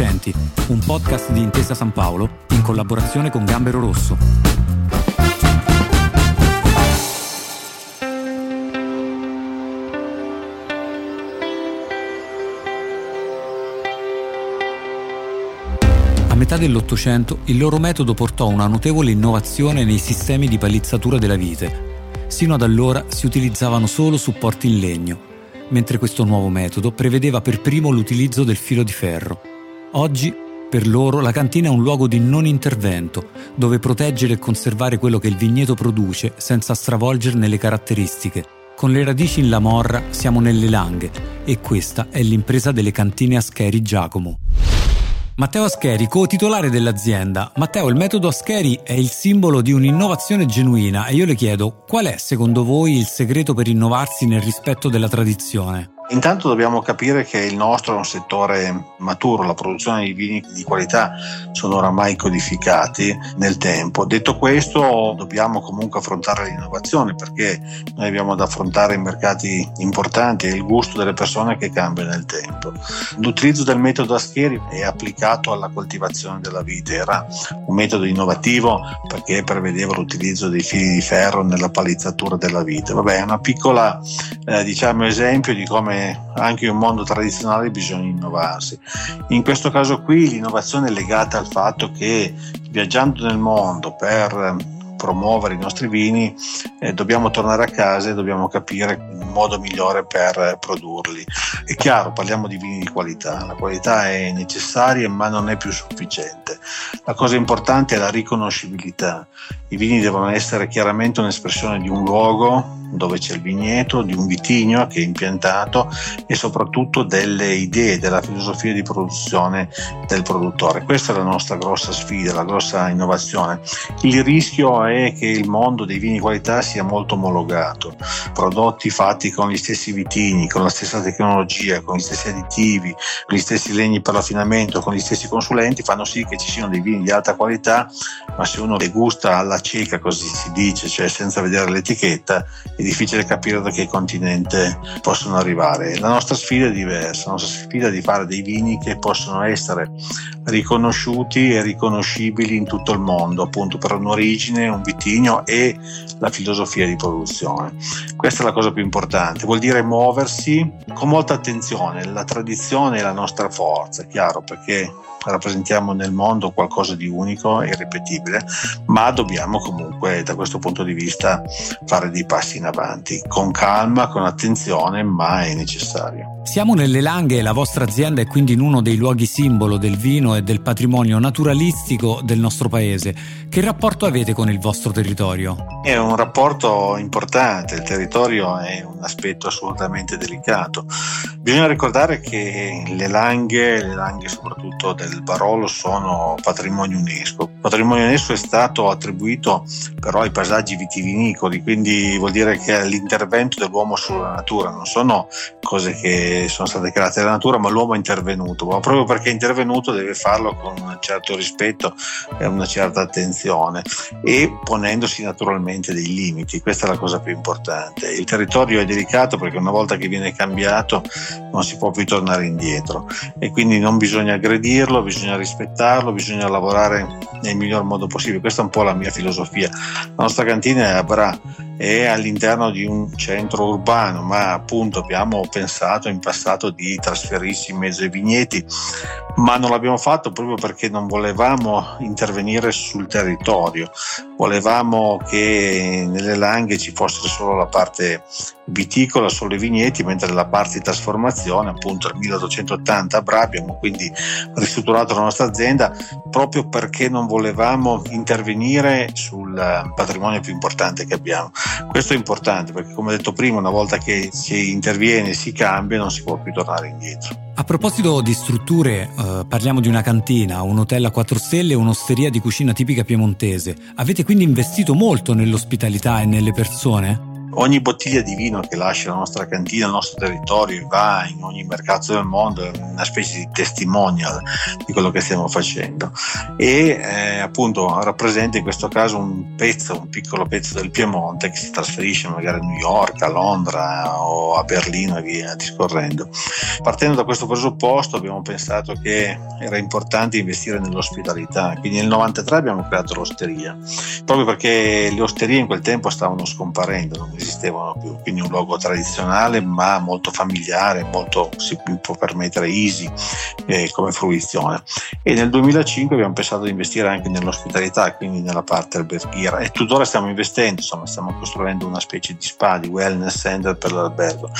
Innocenti, un podcast di Intesa San Paolo in collaborazione con Gambero Rosso. A metà dell'Ottocento il loro metodo portò una notevole innovazione nei sistemi di palizzatura della vite. Sino ad allora si utilizzavano solo supporti in legno mentre questo nuovo metodo prevedeva per primo l'utilizzo del filo di ferro. Oggi, per loro, la cantina è un luogo di non intervento, dove proteggere e conservare quello che il vigneto produce senza stravolgerne le caratteristiche. Con le radici in La Morra siamo nelle Langhe e questa è l'impresa delle cantine Ascheri Giacomo. Matteo Ascheri, co-titolare dell'azienda. Matteo, il metodo Ascheri è il simbolo di un'innovazione genuina e io le chiedo qual è secondo voi il segreto per innovarsi nel rispetto della tradizione? Intanto dobbiamo capire che il nostro è un settore maturo, la produzione di vini di qualità sono oramai codificati nel tempo. Detto questo, dobbiamo comunque affrontare l'innovazione perché noi abbiamo da affrontare mercati importanti e il gusto delle persone che cambia nel tempo. L'utilizzo del metodo Ascheri è applicato alla coltivazione della vite, era un metodo innovativo perché prevedeva l'utilizzo dei fili di ferro nella palizzatura della vite. Vabbè, è una piccola eh, diciamo esempio di come anche in un mondo tradizionale bisogna innovarsi. In questo caso qui l'innovazione è legata al fatto che viaggiando nel mondo per promuovere i nostri vini eh, dobbiamo tornare a casa e dobbiamo capire il modo migliore per produrli. È chiaro, parliamo di vini di qualità, la qualità è necessaria ma non è più sufficiente. La cosa importante è la riconoscibilità. I vini devono essere chiaramente un'espressione di un luogo dove c'è il vigneto, di un vitigno che è impiantato e soprattutto delle idee, della filosofia di produzione del produttore. Questa è la nostra grossa sfida, la grossa innovazione. Il rischio è che il mondo dei vini di qualità sia molto omologato, prodotti fatti con gli stessi vitigni, con la stessa tecnologia, con gli stessi additivi, con gli stessi legni per l'affinamento, con gli stessi consulenti, fanno sì che ci siano dei vini di alta qualità, ma se uno le gusta alla cieca, così si dice, cioè senza vedere l'etichetta, è difficile capire da che continente possono arrivare. La nostra sfida è diversa, la nostra sfida è di fare dei vini che possono essere riconosciuti e riconoscibili in tutto il mondo, appunto per un'origine, un vitigno e la filosofia di produzione. Questa è la cosa più importante, vuol dire muoversi con molta attenzione, la tradizione è la nostra forza, è chiaro, perché rappresentiamo nel mondo qualcosa di unico e irripetibile, ma dobbiamo comunque da questo punto di vista fare dei passi in avanti, con calma, con attenzione, ma è necessario. Siamo nelle Langhe e la vostra azienda è quindi in uno dei luoghi simbolo del vino e del patrimonio naturalistico del nostro paese. Che rapporto avete con il vostro territorio? È un rapporto importante, il territorio è un aspetto assolutamente delicato. Bisogna ricordare che le Langhe, le Langhe soprattutto del Barolo, sono patrimonio UNESCO. Il patrimonio UNESCO è stato attribuito però ai paesaggi vitivinicoli, quindi vuol dire che è l'intervento dell'uomo sulla natura, non sono cose che sono state create dalla natura, ma l'uomo è intervenuto, ma proprio perché è intervenuto deve farlo con un certo rispetto e una certa attenzione e ponendosi naturalmente dei limiti, questa è la cosa più importante. Il territorio è delicato perché una volta che viene cambiato non si può più tornare indietro e quindi non bisogna aggredirlo, bisogna rispettarlo, bisogna lavorare nel miglior modo possibile. Questa è un po' la mia filosofia. La nostra cantina è Bra è all'interno di un centro urbano, ma appunto abbiamo pensato in passato di trasferirsi in mezzo ai vigneti, ma non l'abbiamo fatto proprio perché non volevamo intervenire sul territorio, volevamo che nelle langhe ci fosse solo la parte viticola, solo i vigneti, mentre la parte di trasformazione, appunto nel 1880 a Bra, abbiamo quindi ristrutturato la nostra azienda proprio perché non volevamo intervenire sul patrimonio più importante che abbiamo. Questo è importante perché, come detto prima, una volta che si interviene, si cambia, non si può più tornare indietro. A proposito di strutture, eh, parliamo di una cantina, un hotel a 4 stelle e un'osteria di cucina tipica piemontese. Avete quindi investito molto nell'ospitalità e nelle persone? Ogni bottiglia di vino che lascia la nostra cantina, il nostro territorio, va in ogni mercato del mondo, è una specie di testimonial di quello che stiamo facendo e eh, appunto rappresenta in questo caso un pezzo, un piccolo pezzo del Piemonte che si trasferisce magari a New York, a Londra o a Berlino e via discorrendo. Partendo da questo presupposto abbiamo pensato che era importante investire nell'ospitalità, quindi nel 93 abbiamo creato l'osteria, proprio perché le osterie in quel tempo stavano scomparendo, esistevano più, quindi un luogo tradizionale ma molto familiare, molto si può permettere easy eh, come fruizione. E nel 2005 abbiamo pensato di investire anche nell'ospitalità, quindi nella parte alberghiera e tuttora stiamo investendo, insomma stiamo costruendo una specie di spa, di wellness center per l'albergo.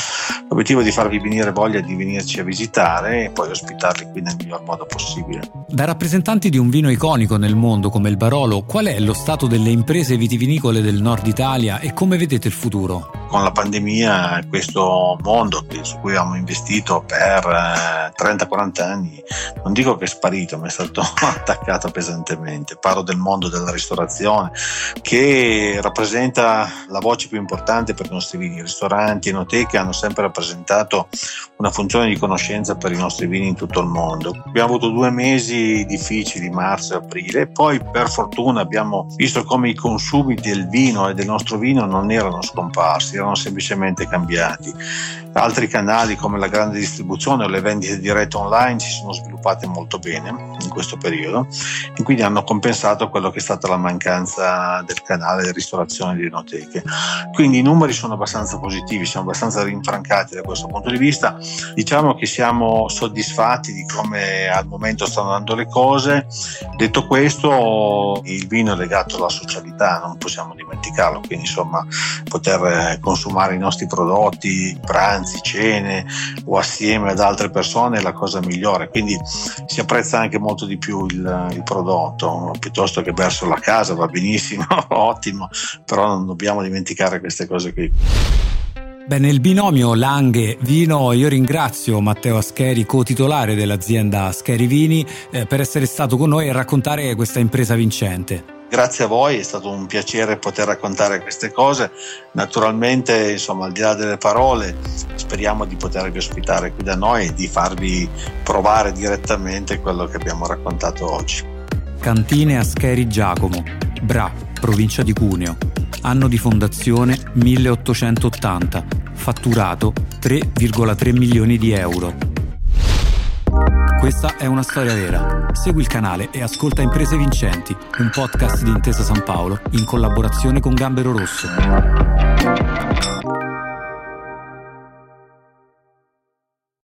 L'obiettivo è di farvi venire voglia di venirci a visitare e poi ospitarli qui nel miglior modo possibile. Da rappresentanti di un vino iconico nel mondo come il Barolo, qual è lo stato delle imprese vitivinicole del nord Italia e come vedete il futuro? futuro con la pandemia questo mondo su cui abbiamo investito per 30-40 eh, anni, non dico che è sparito, ma è stato attaccato pesantemente. Parlo del mondo della ristorazione che rappresenta la voce più importante per i nostri vini. Ristoranti e enoteche hanno sempre rappresentato una funzione di conoscenza per i nostri vini in tutto il mondo. Abbiamo avuto due mesi difficili, marzo e aprile, e poi per fortuna abbiamo visto come i consumi del vino e del nostro vino non erano scomparsi erano semplicemente cambiati. Altri canali come la grande distribuzione o le vendite dirette online si sono sviluppate molto bene in questo periodo e quindi hanno compensato quello che è stata la mancanza del canale di ristorazione di enoteche. Quindi i numeri sono abbastanza positivi, siamo abbastanza rinfrancati da questo punto di vista. Diciamo che siamo soddisfatti di come al momento stanno andando le cose. Detto questo, il vino è legato alla socialità, non possiamo dimenticarlo, quindi insomma poter consumare i nostri prodotti, pranzi, cene o assieme ad altre persone è la cosa migliore, quindi si apprezza anche molto di più il, il prodotto piuttosto che verso la casa, va benissimo, ottimo, però non dobbiamo dimenticare queste cose qui. Beh, nel binomio Langhe-Vino io ringrazio Matteo Ascheri, co-titolare dell'azienda Ascheri Vini, eh, per essere stato con noi e raccontare questa impresa vincente. Grazie a voi, è stato un piacere poter raccontare queste cose. Naturalmente, insomma, al di là delle parole, speriamo di potervi ospitare qui da noi e di farvi provare direttamente quello che abbiamo raccontato oggi. Cantine Ascheri Giacomo, Bra, provincia di Cuneo. Anno di fondazione 1880, fatturato 3,3 milioni di euro. Questa è una storia vera. Segui il canale e ascolta Imprese Vincenti, un podcast di Intesa San Paolo in collaborazione con Gambero Rosso.